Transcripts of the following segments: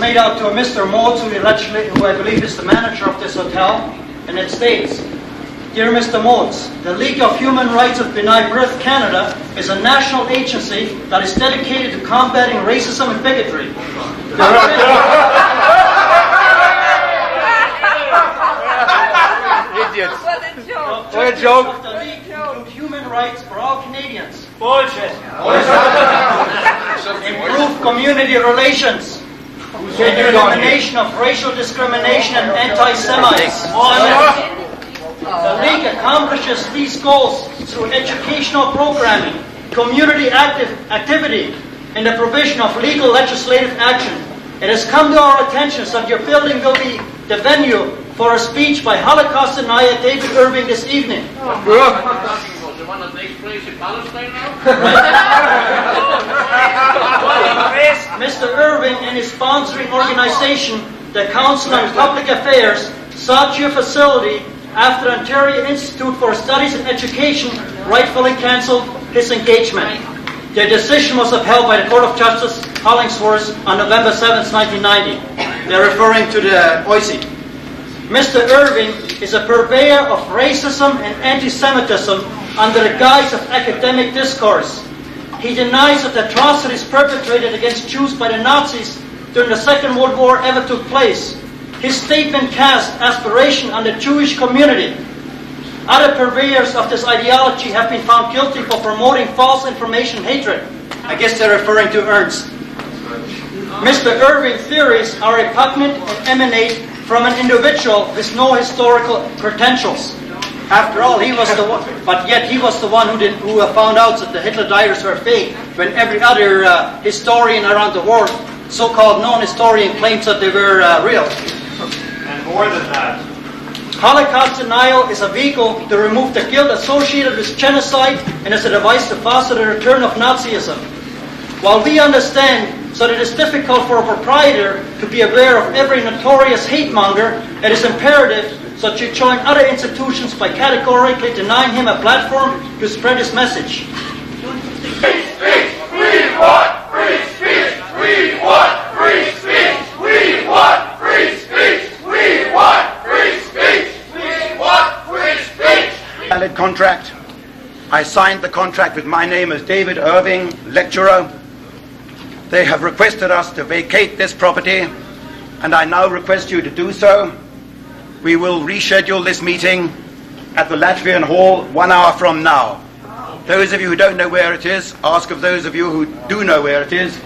made out to a Mr. Moulds, who, I believe is the manager of this hotel, and it states, Dear Mr. Moulds, the League of Human Rights of B'nai B'rith Canada is a national agency that is dedicated to combating racism and bigotry. Idiots. What a joke. What a joke. Of the League include human rights for all Canadians, Bullshit. improve community relations, and the elimination of racial discrimination and anti-Semites. The League accomplishes these goals through educational programming, community active activity, and the provision of legal legislative action. It has come to our attention that your building will be the venue for a speech by Holocaust denier David Irving this evening. The one that takes place in Palestine now? Mr. Irving and his sponsoring organization, the Council on Public Affairs, sought your facility after Ontario Institute for Studies and Education rightfully cancelled his engagement. The decision was upheld by the Court of Justice Hollingsworth on November 7, 1990. They're referring to the OISE. Mr. Irving is a purveyor of racism and anti-Semitism under the guise of academic discourse. He denies that the atrocities perpetrated against Jews by the Nazis during the Second World War ever took place. His statement cast aspiration on the Jewish community. Other purveyors of this ideology have been found guilty for promoting false information hatred. I guess they're referring to Ernst. Mr. Irving's theories are repugnant and emanate from an individual with no historical credentials. After all, he was the one, but yet he was the one who did, who uh, found out that the Hitler diaries were fake, when every other uh, historian around the world, so-called non-historian, claims that they were uh, real. And more than that. Holocaust denial is a vehicle to remove the guilt associated with genocide and is a device to foster the return of Nazism. While we understand that it is difficult for a proprietor to be aware of every notorious hate monger, it is imperative that you join other institutions by categorically denying him a platform to spread his message. Free speech! We want free speech! We want free speech! We want free speech! We want free speech! We want free speech! Valid contract. I signed the contract with my name as David Irving, lecturer. They have requested us to vacate this property, and I now request you to do so. We will reschedule this meeting at the Latvian Hall one hour from now. Those of you who don't know where it is, ask of those of you who do know where it is.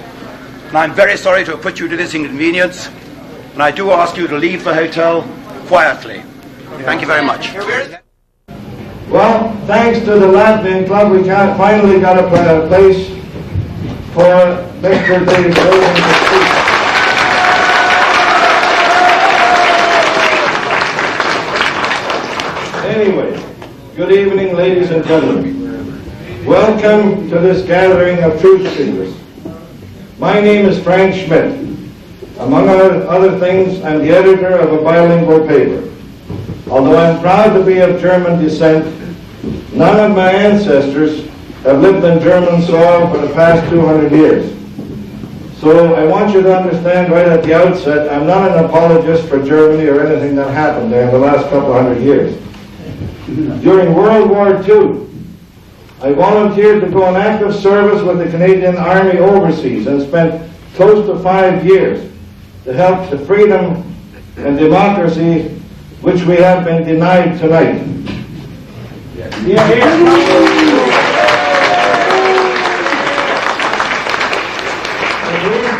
And I'm very sorry to have put you to this inconvenience, and I do ask you to leave the hotel quietly. Thank you very much. Well, thanks to the Latvian Club, we finally got a place for Mr. David to speak. Anyway, good evening, ladies and gentlemen. Welcome to this gathering of truth seekers. My name is Frank Schmidt. Among other things, I'm the editor of a bilingual paper. Although I'm proud to be of German descent, none of my ancestors have lived in German soil for the past 200 years. So I want you to understand right at the outset, I'm not an apologist for Germany or anything that happened there in the last couple hundred years. During World War II, I volunteered to go on active service with the Canadian Army overseas and spent close to five years to help the freedom and democracy which we have been denied tonight. In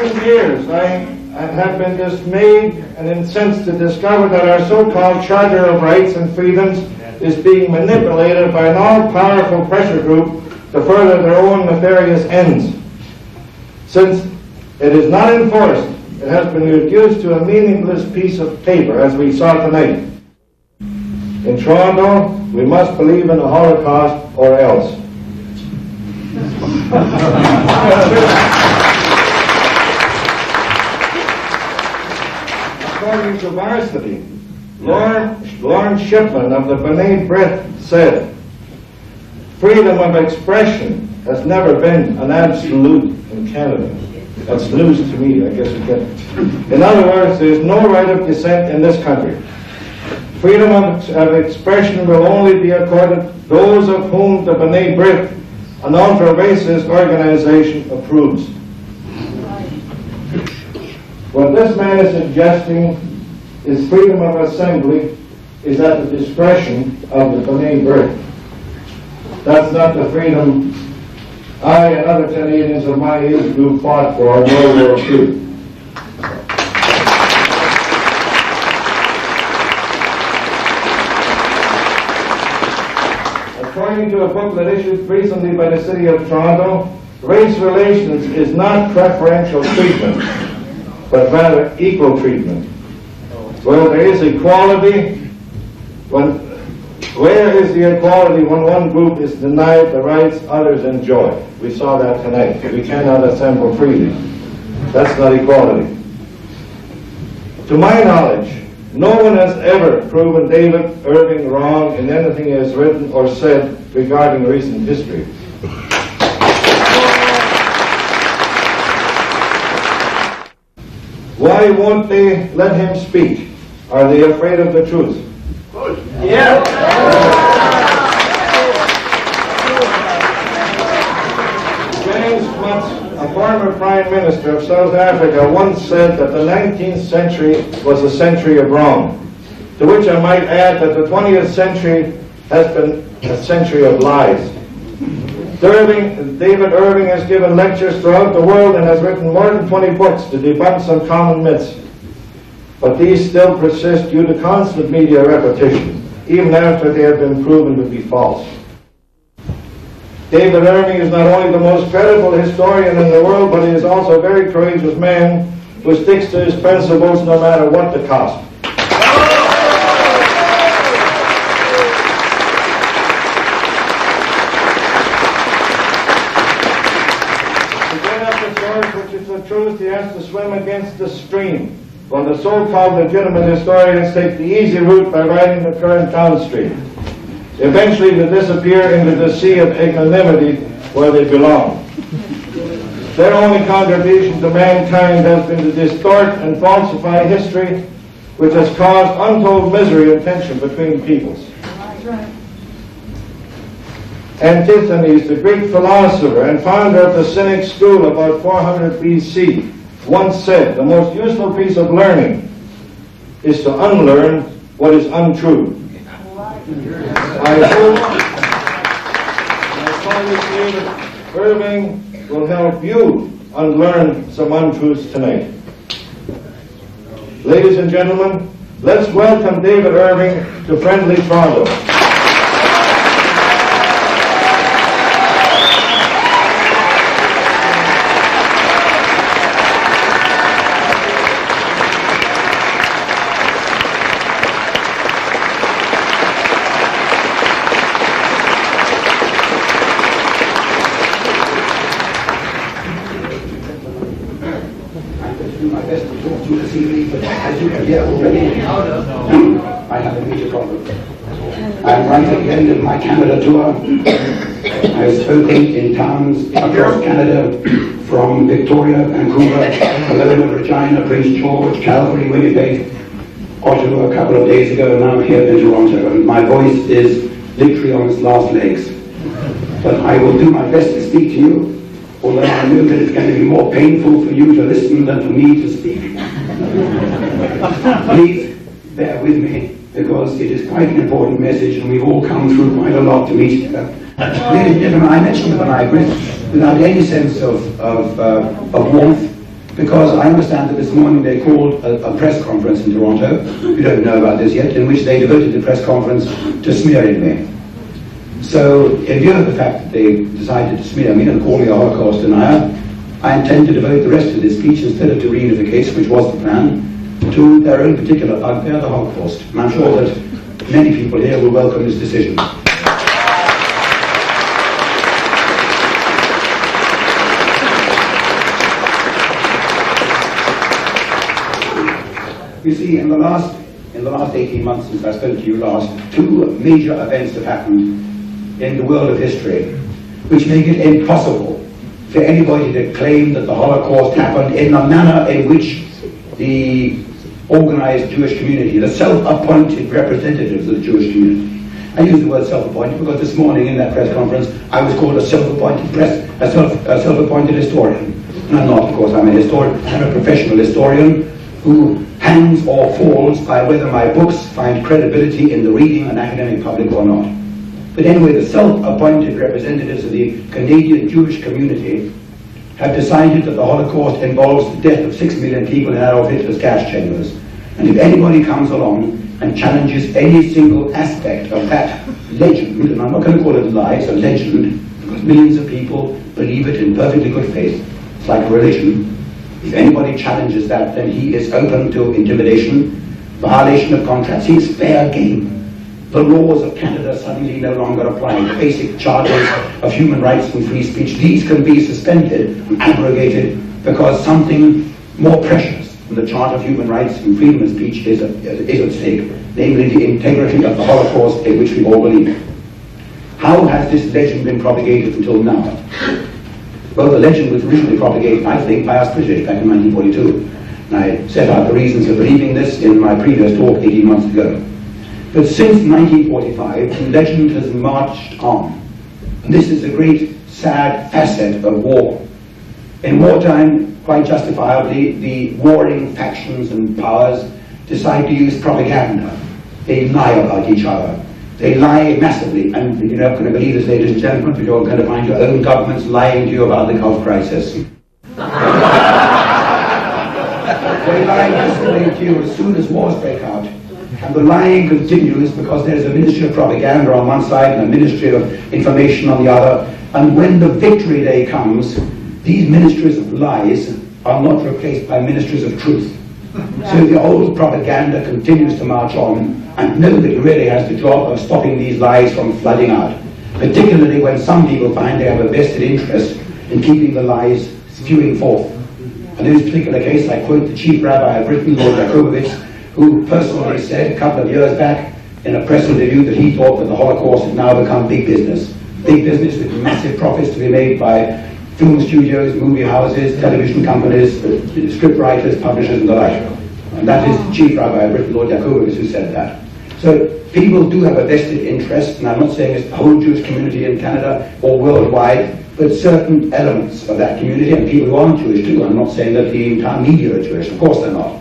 recent years, I, have been dismayed and incensed to discover that our so-called Charter of Rights and Freedoms is being manipulated by an all-powerful pressure group to further their own nefarious ends. Since it is not enforced, it has been reduced to a meaningless piece of paper, as we saw tonight. In Toronto, we must believe in the Holocaust or else. According to Varsity, Lawrence, Lawrence Shipman of the B'nai B'rith said, freedom of expression has never been an absolute in Canada. That's news to me, I guess you get it. In other words, there is no right of dissent in this country. Freedom of, of expression will only be accorded those of whom the B'nai B'rith, an ultra-racist organization, approves. What this man is suggesting is freedom of assembly is at the discretion of the B'nai B'rith. That's not the freedom I and other Canadians of my age group fought for in World War II. According to a booklet issued recently by the City of Toronto, race relations is not preferential treatment, but rather equal treatment. Well, there is equality when where is the equality when one group is denied the rights others enjoy? We saw that tonight. We cannot assemble freely. That's not equality. To my knowledge, no one has ever proven David Irving wrong in anything he has written or said regarding recent history. Why won't they let him speak? Are they afraid of the truth? Yes! James Smuts, a former Prime Minister of South Africa, once said that the 19th century was a century of wrong. To which I might add that the 20th century has been a century of lies. Irving, David Irving has given lectures throughout the world and has written more than 20 books to debunk some common myths. But these still persist due to constant media repetition, even after they have been proven to be false. David Irving is not only the most credible historian in the world, but he is also a very courageous man who sticks to his principles no matter what the cost. To get at the source which is the truth, he has to swim against the stream, while the so-called legitimate historians take the easy route by riding the current downstream, eventually to disappear into the sea of ignominy where they belong. Their only contribution to mankind has been to distort and falsify history, which has caused untold misery and tension between peoples. Antisthenes, the Greek philosopher and founder of the Cynic school about 400 BC, once said, the most useful piece of learning is to unlearn what is untrue. I hope colleague David Irving will help you unlearn some untruths tonight. Ladies and gentlemen, let's welcome David Irving to Friendly Toronto. do my best to talk to you this evening, but as you can hear already, I have a major problem. I'm right at the end of my Canada tour. I've spoken in towns across Canada, from Victoria, Vancouver, Kelowna, Regina, Prince George, Calgary, Winnipeg, Ottawa a couple of days ago, and now I'm here in Toronto, and my voice is literally on its last legs. But I will do my best to speak to you, although I know that it's going to be more painful for you to listen than for me to speak. Please bear with me, because it is quite an important message, and we've all come through quite a lot to meet gentlemen, I mentioned the B'rith without any sense of, of, uh, of warmth, because I understand that this morning they called a, a, press conference in Toronto, you don't know about this yet, in which they devoted the press conference to smearing me. So, in view of the fact that they decided to smear me and call me a Holocaust denier, I intend to devote the rest of this speech, instead of to reunification, which was the plan, to their own particular bugbear, the Holocaust. And I'm sure that many people here will welcome this decision. You see, in the last in the last 18 months since I spoke to you last, two major events have happened in the world of history, which make it impossible for anybody to claim that the Holocaust happened in the manner in which the organized Jewish community, the self-appointed representatives of the Jewish community. I use the word self-appointed because this morning in that press conference I was called a self-appointed press, a, self, a self-appointed historian. And I'm not, of course, I'm a historian, I'm a professional historian who hangs or falls by whether my books find credibility in the reading and academic public or not. But anyway, the self-appointed representatives of the Canadian Jewish community have decided that the Holocaust involves the death of six million people in Adolf Hitler's gas chambers. And if anybody comes along and challenges any single aspect of that legend, and I'm not going to call it a lie, it's a legend, because millions of people believe it in perfectly good faith, it's like a religion, if anybody challenges that, then he is open to intimidation, violation of contracts. he's fair game. The laws of Canada suddenly no longer apply. The basic charters of human rights and free speech, these can be suspended and abrogated because something more precious than the Charter of Human Rights and freedom of speech is, is at stake, namely the integrity of the Holocaust in which we all believe. How has this legend been propagated until now? Well, the legend was originally propagated, I think, by us British back in 1942. And I set out the reasons for believing this in my previous talk 18 months ago. But since 1945, the legend has marched on. And this is a great, sad facet of war. In wartime, quite justifiably, the warring factions and powers decide to use propaganda. They lie about each other. They lie massively, and you're not going to believe this, ladies and gentlemen, but you're going to find your own governments lying to you about the Gulf crisis. they lie massively to you as soon as wars break out. And the lying continues because there's a ministry of propaganda on one side and a ministry of information on the other. And when the victory day comes, these ministries of lies are not replaced by ministries of truth. So the old propaganda continues to march on, and nobody really has the job of stopping these lies from flooding out, particularly when some people find they have a vested interest in keeping the lies spewing forth. And in this particular case, I quote the chief rabbi of Britain, Lord Jakobovits, who personally said a couple of years back in a press interview that he thought that the Holocaust had now become big business. Big business with massive profits to be made by film studios, movie houses, television companies, script writers, publishers, and the like. And that is the chief rabbi of Britain, Lord Jakobovits, who said that. So people do have a vested interest, and I'm not saying it's the whole Jewish community in Canada or worldwide, but certain elements of that community, and people who aren't Jewish too. I'm not saying that the entire media are Jewish. Of course they're not.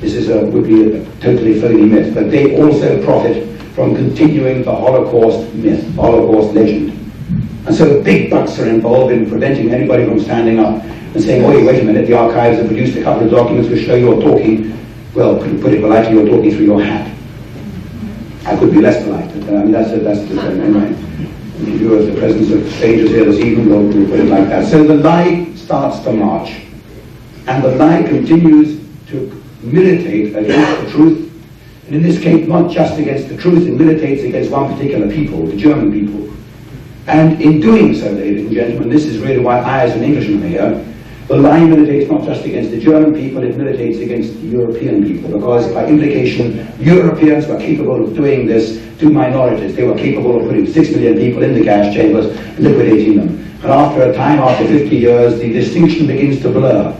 This is a, would be a totally phony myth. But they also profit from continuing the Holocaust myth, Holocaust legend. And so big bucks are involved in preventing anybody from standing up and saying, oh, wait a minute, the archives have produced a couple of documents which show you're talking, well, to put it politely, you're talking through your hat. I could be less polite, but uh, I mean, that's, a, that's the, anyway. In the presence of strangers here this evening, we'll, we'll put it like that. So the lie starts to march. And the lie continues to militate against the truth. And in this case, not just against the truth, it militates against one particular people, the German people. And in doing so, ladies and gentlemen, this is really why I, as an Englishman here, the line militates not just against the German people, it militates against the European people, because by implication, Europeans were capable of doing this to minorities. They were capable of putting six million people in the gas chambers, liquidating them. And after a time, after 50 years, the distinction begins to blur.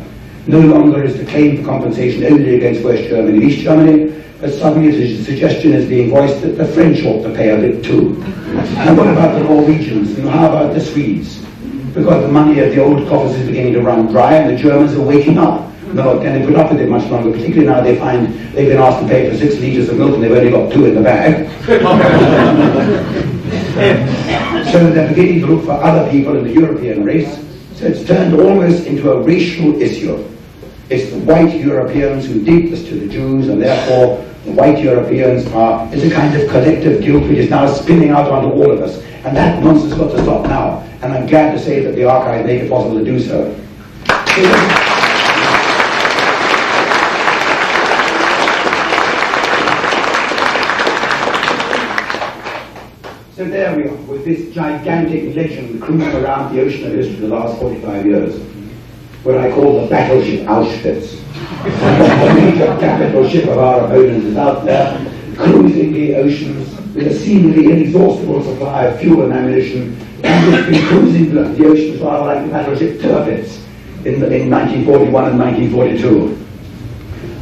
No longer is the claim for compensation only against West Germany and East Germany, but suddenly a suggestion is being voiced that the French ought to pay a bit too. And what about the Norwegians? And how about the Swedes? Because the money of the old coffers is beginning to run dry and the Germans are waking up. They're not going to put up with it much longer, particularly now they find they've been asked to pay for six litres of milk and they've only got two in the bag. so they're beginning to look for other people in the European race. So it's turned almost into a racial issue. It's the white Europeans who did this to the Jews, and therefore the white Europeans are, is a kind of collective guilt which is now spinning out onto all of us. And that nonsense has got to stop now. And I'm glad to say that the archive make it possible to do so. So there we are, with this gigantic legend cruising around the ocean of history for the last 45 years, what I call the battleship Auschwitz. the major capital ship of our opponents is out there, cruising the oceans with a seemingly inexhaustible supply of fuel and ammunition, and it's been cruising the, the oceans rather like the battleship Tirpitz in, in 1941 and 1942.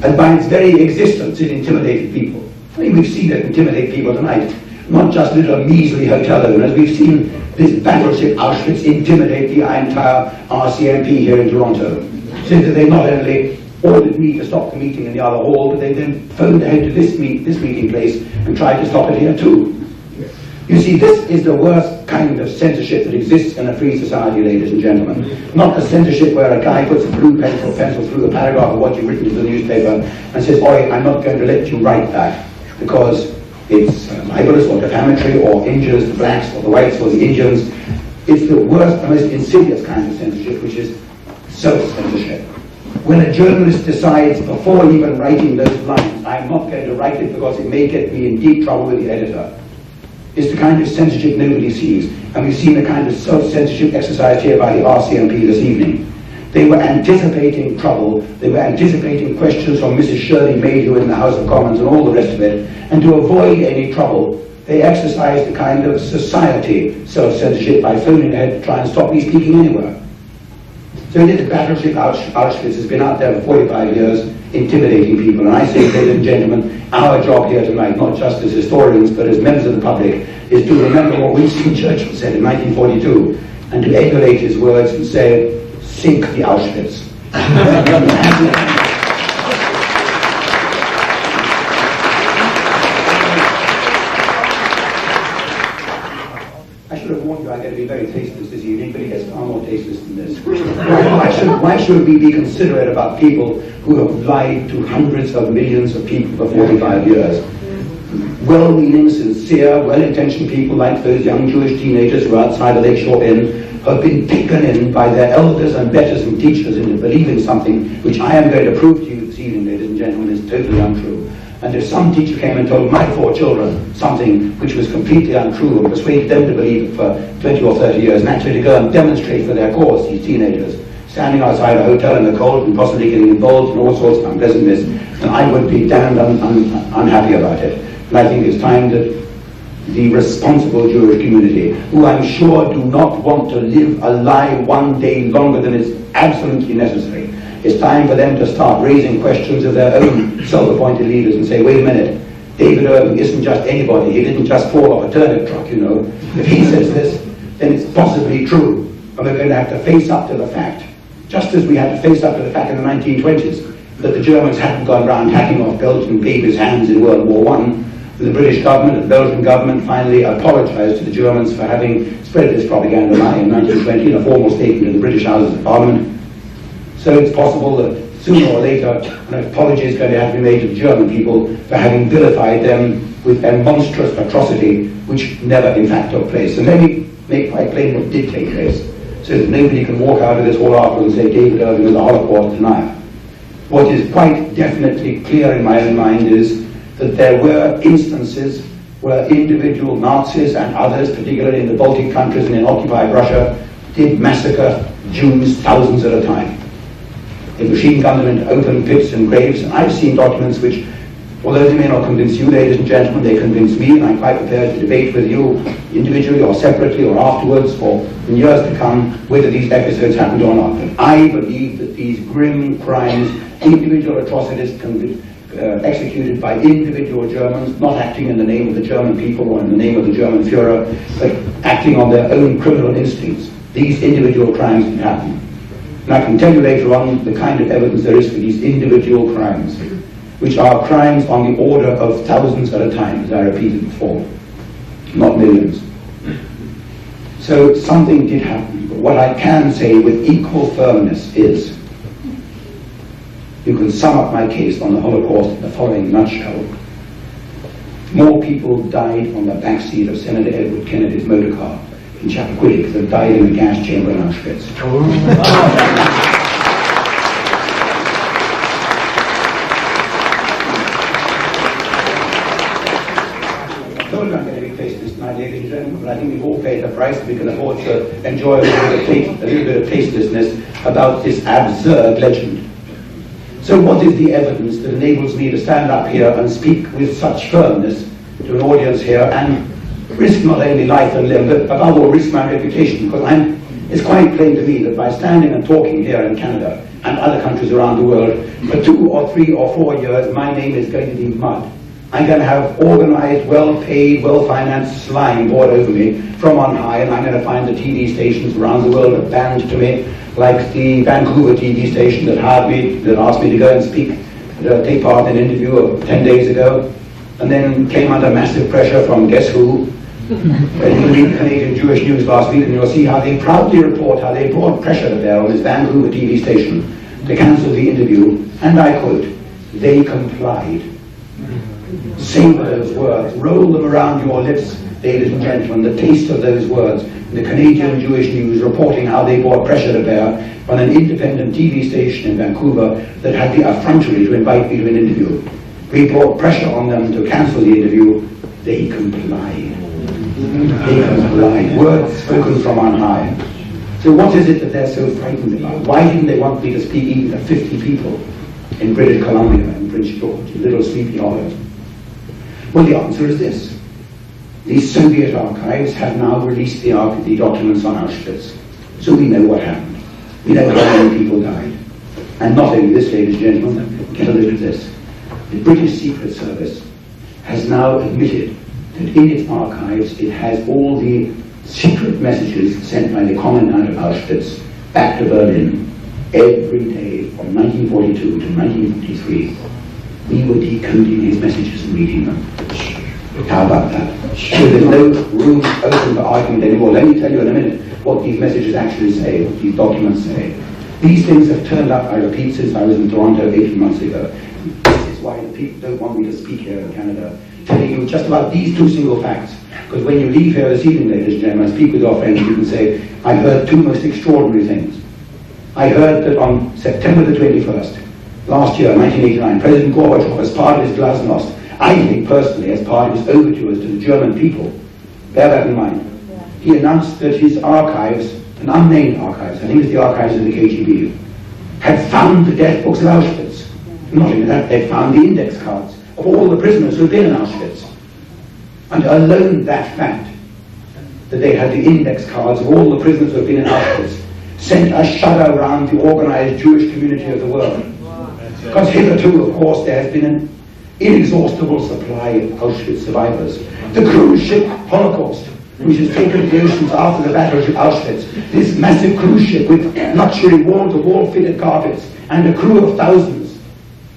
And by its very existence, it intimidated people. I mean, we've seen it intimidate people tonight not just little measly hotel owners. We've seen this battleship Auschwitz intimidate the entire RCMP here in Toronto. That they not only ordered me to stop the meeting in the other hall, but they then phoned ahead to this, meet, this meeting place and tried to stop it here too. You see, this is the worst kind of censorship that exists in a free society, ladies and gentlemen. Not the censorship where a guy puts a blue pencil pencil through a paragraph of what you've written to the newspaper and says, Oi, I'm not going to let you write that because it's uh, libelous or defamatory or injures the blacks or the whites or the Indians. It's the worst, the most insidious kind of censorship, which is self-censorship. When a journalist decides before even writing those lines, I'm not going to write it because it may get me in deep trouble with the editor, it's the kind of censorship nobody sees. And we've seen the kind of self-censorship exercised here by the RCMP this evening. They were anticipating trouble. They were anticipating questions from Mrs. Shirley Mayhew in the House of Commons and all the rest of it. And to avoid any trouble, they exercised a kind of society self-censorship by phoning ahead to try and stop me speaking anywhere. So it is battleship Auschwitz has been out there for 45 years, intimidating people. And I say, ladies and gentlemen, our job here tonight, not just as historians, but as members of the public, is to remember what Winston Churchill said in 1942 and to emulate his words and say, sink the Auschwitz. I should have warned you I'm going to be very tasteless this evening, but it gets far more tasteless than this. why, should, why should we be considerate about people who have lied to hundreds of millions of people for 45 years? Well-meaning, sincere, well-intentioned people like those young Jewish teenagers who are outside the Lakeshore Inn have been taken in by their elders and betters and teachers into believing something which I am going to prove to you this evening, ladies and gentlemen, is totally untrue. And if some teacher came and told my four children something which was completely untrue and persuaded them to believe it for 20 or 30 years and actually to go and demonstrate for their cause, these teenagers, standing outside a hotel in the cold and possibly getting involved in all sorts of unpleasantness, then I would be damned un- un- unhappy about it. And I think it's time that the responsible Jewish community, who I'm sure do not want to live a lie one day longer than is absolutely necessary. It's time for them to start raising questions of their own self-appointed leaders and say, wait a minute, David Irving isn't just anybody. He didn't just fall off a turnip truck, you know. If he says this, then it's possibly true. And we're going to have to face up to the fact, just as we had to face up to the fact in the 1920s, that the Germans hadn't gone around hacking off Belgian babies' hands in World War One, the British government the Belgian government finally apologized to the Germans for having spread this propaganda lie in 1920 in a formal statement in the British Houses of Parliament. So it's possible that sooner or later an apology is going to have to be made to the German people for having vilified them with a monstrous atrocity which never in fact took place. And let me make quite plain what did take place so that nobody can walk out of this hall afterwards and say David Irving was a Holocaust denier. What is quite definitely clear in my own mind is that there were instances where individual Nazis and others, particularly in the Baltic countries and in occupied Russia, did massacre Jews thousands at a time. They machine gunned them into open pits and graves, and I've seen documents which, although they may not convince you, ladies and gentlemen, they convince me, and I'm quite prepared to debate with you individually or separately or afterwards for in years to come whether these episodes happened or not. But I believe that these grim crimes, individual atrocities, uh, executed by individual Germans, not acting in the name of the German people or in the name of the German Führer, but acting on their own criminal instincts. These individual crimes can happen. And I can tell you later on the kind of evidence there is for these individual crimes, which are crimes on the order of thousands at a time, as I repeated before, not millions. So something did happen. But what I can say with equal firmness is you can sum up my case on the Holocaust in the following nutshell. More people died on the backseat of Senator Edward Kennedy's motor car in Chappaquiddick than died in the gas chamber in Auschwitz. told you I'm going to be tasteless tonight, ladies and gentlemen, but I think we've all paid the price. We can afford to enjoy a little bit of tastelessness about this absurd legend. So what is the evidence that enables me to stand up here and speak with such firmness to an audience here and risk not only life and limb, but above all risk my reputation? Because I'm, it's quite plain to me that by standing and talking here in Canada and other countries around the world for two or three or four years, my name is going to be mud. I'm going to have organized, well-paid, well-financed slime poured over me from on high, and I'm going to find the TV stations around the world are banned to me, like the Vancouver TV station that hired me, that asked me to go and speak, to take part in an interview of 10 days ago, and then came under massive pressure from guess who, and you read Canadian Jewish News last week, and you'll see how they proudly report how they brought pressure bear on this Vancouver TV station to cancel the interview, and I quote, they complied. Savor those words, roll them around your lips, ladies and gentlemen, the taste of those words. The Canadian Jewish News reporting how they brought pressure to bear on an independent TV station in Vancouver that had the effrontery to invite me to an interview. We brought pressure on them to cancel the interview. They complied. They complied. Words spoken from on high. So what is it that they're so frightened about? Why didn't they want me to speak even to 50 people in British Columbia and Prince George, little sleepy hollows? Well, the answer is this. The Soviet archives have now released the, the documents on Auschwitz. So we know what happened. We know how many people died. And not only this, ladies and gentlemen, get a look at this. The British Secret Service has now admitted that in its archives it has all the secret messages sent by the commandant of Auschwitz back to Berlin every day from 1942 to 1943 we were decoding his messages and reading them. How about that? So there's no room open for argument anymore. Let me tell you in a minute what these messages actually say, what these documents say. These things have turned up, I repeat, since I was in Toronto 18 months ago. This is why the people don't want me to speak here in Canada, telling you just about these two single facts. Because when you leave here this evening, ladies and gentlemen, speak with your friends, you can say, I heard two most extraordinary things. I heard that on September the 21st, last year, 1989, President Gorbachev, as part of his glasnost, I think personally, as part of his overtures to the German people, bear that in mind, he announced that his archives, an unnamed archives, I think it's the archives of the KGB, had found the death books of Auschwitz. Not only that, they'd found the index cards of all the prisoners who'd been in Auschwitz. And alone that fact, that they had the index cards of all the prisoners who'd been in Auschwitz, sent a shudder around the organized Jewish community of the world. Because hitherto, of course, there has been an inexhaustible supply of Auschwitz survivors. The cruise ship Holocaust, which has taken the oceans after the Battle of Auschwitz, this massive cruise ship with luxury wall-to-wall fitted carpets and a crew of thousands.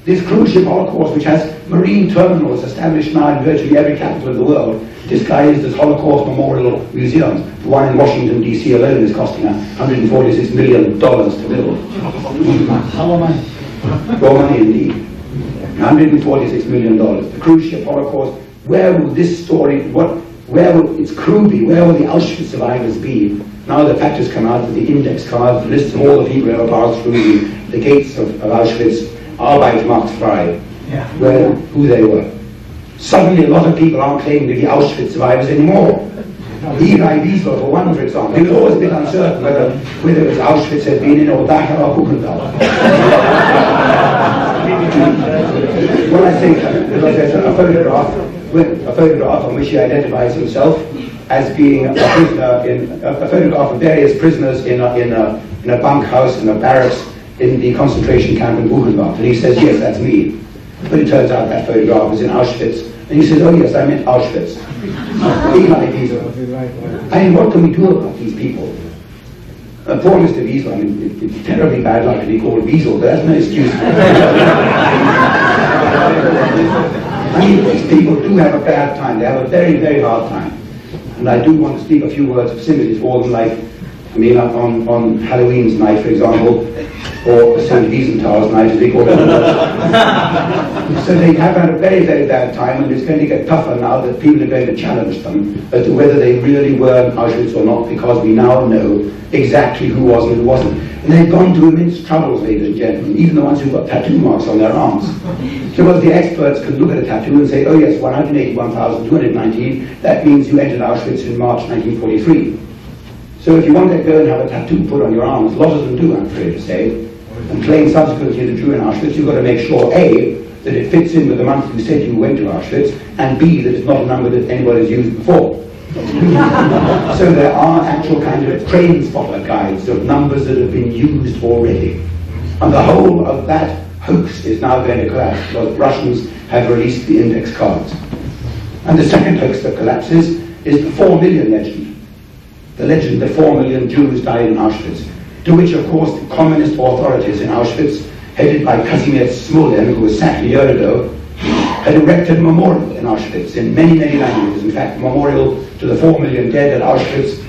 This cruise ship Holocaust, which has marine terminals established now in virtually every capital of the world, disguised as Holocaust Memorial Museums. The one in Washington, D.C. alone is costing $146 million to build. How am I? More money indeed. $146 million. The cruise ship Holocaust, where will this story, what, where will its crew be? Where will the Auschwitz survivors be? Now the fact has come out the index cards, the list all the people who ever passed through the, the gates of, of Auschwitz, Arbeit macht frei, yeah. where, who they were. Suddenly a lot of people aren't claiming to be Auschwitz survivors anymore. Elie Wiesel, for one, for example, he was always a bit uncertain whether, whether it was Auschwitz had been in or Dachau or Buchenwald. when I think, because there's a photograph, with a photograph on which he identifies himself as being a prisoner in a, a photograph of various prisoners in a, in a, in a bunkhouse in a barracks in the concentration camp in Buchenwald. And he says, yes, that's me. But it turns out that photograph was in Auschwitz. And he says, oh yes, I meant Auschwitz. I mean, what can we do about these people? Poor Mr. Weasel, I mean, it, it's terribly bad luck to be called Weasel, but that's no excuse. I mean, these people do have a bad time. They have a very, very hard time. And I do want to speak a few words of sympathy for them, like I mean, on, on Halloween's night, for example, or St. Wiesenthal night, as we call it. so they have had a very, very bad time, and it's going to get tougher now that people are going to challenge them as to whether they really were in Auschwitz or not, because we now know exactly who was and who wasn't. And they've gone to immense troubles, ladies and gentlemen, even the ones who've got tattoo marks on their arms. Because the experts can look at a tattoo and say, oh yes, 181,219, that means you entered Auschwitz in March 1943. So if you want to go and have a tattoo put on your arms, a lot of them do, I'm afraid to say, and claim subsequently the Jew in Auschwitz, you've got to make sure, A, that it fits in with the month you said you went to Auschwitz, and B, that it's not a number that anybody has used before. so there are actual kind of train spotter guides of numbers that have been used already. And the whole of that hoax is now going to collapse because Russians have released the index cards. And the second hoax that collapses is the four million legend the legend that four million Jews died in Auschwitz, to which, of course, the communist authorities in Auschwitz, headed by Kazimierz Smoleń, who was sacked a year ago, had erected a memorial in Auschwitz in many, many languages. In fact, a memorial to the four million dead at Auschwitz,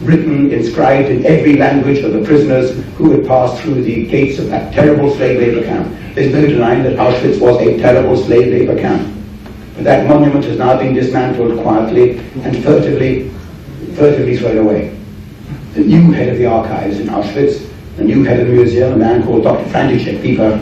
written, inscribed in every language of the prisoners who had passed through the gates of that terrible slave labor camp. There's no denying that Auschwitz was a terrible slave labor camp. But that monument has now been dismantled quietly and furtively furtively thrown away. The new head of the archives in Auschwitz, the new head of the museum, a man called Dr. František Piper,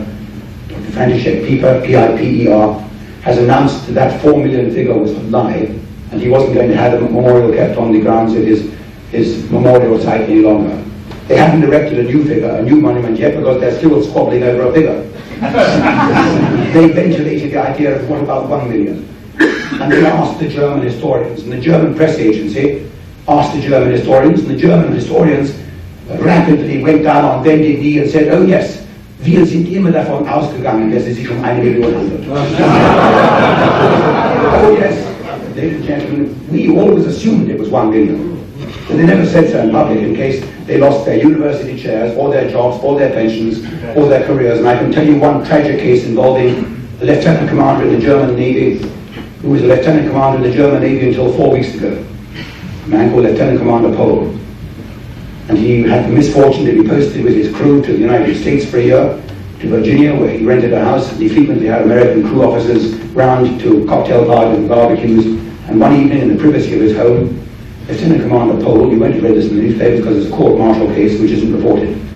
Dr. František Piper, P-I-P-E-R, has announced that that four million figure was a lie, and he wasn't going to have a memorial kept on the grounds of his, his memorial site any longer. They haven't erected a new figure, a new monument yet, because they're still squabbling over a figure. they ventilated the idea of what about one million? And they asked the German historians, and the German press agency asked the German historians, and the German historians rapidly went down on bended knee and said, oh yes, wir sind immer davon ausgegangen, dass es sich um eine Million handelt. oh yes, ladies and gentlemen, we always assumed it was one million. And they never said so in public in case they lost their university chairs, or their jobs, or their pensions, or their careers. And I can tell you one tragic case involving a lieutenant commander in the German Navy, who was a lieutenant commander in the German Navy until four weeks ago a man called Lieutenant Commander Pole. And he had the misfortune to be posted with his crew to the United States for a year, to Virginia, where he rented a house, and he frequently had American crew officers round to cocktail parties and barbecues. And one evening, in the privacy of his home, Lieutenant Commander Pole, you won't read this in the newspapers because it's a court-martial case which isn't reported.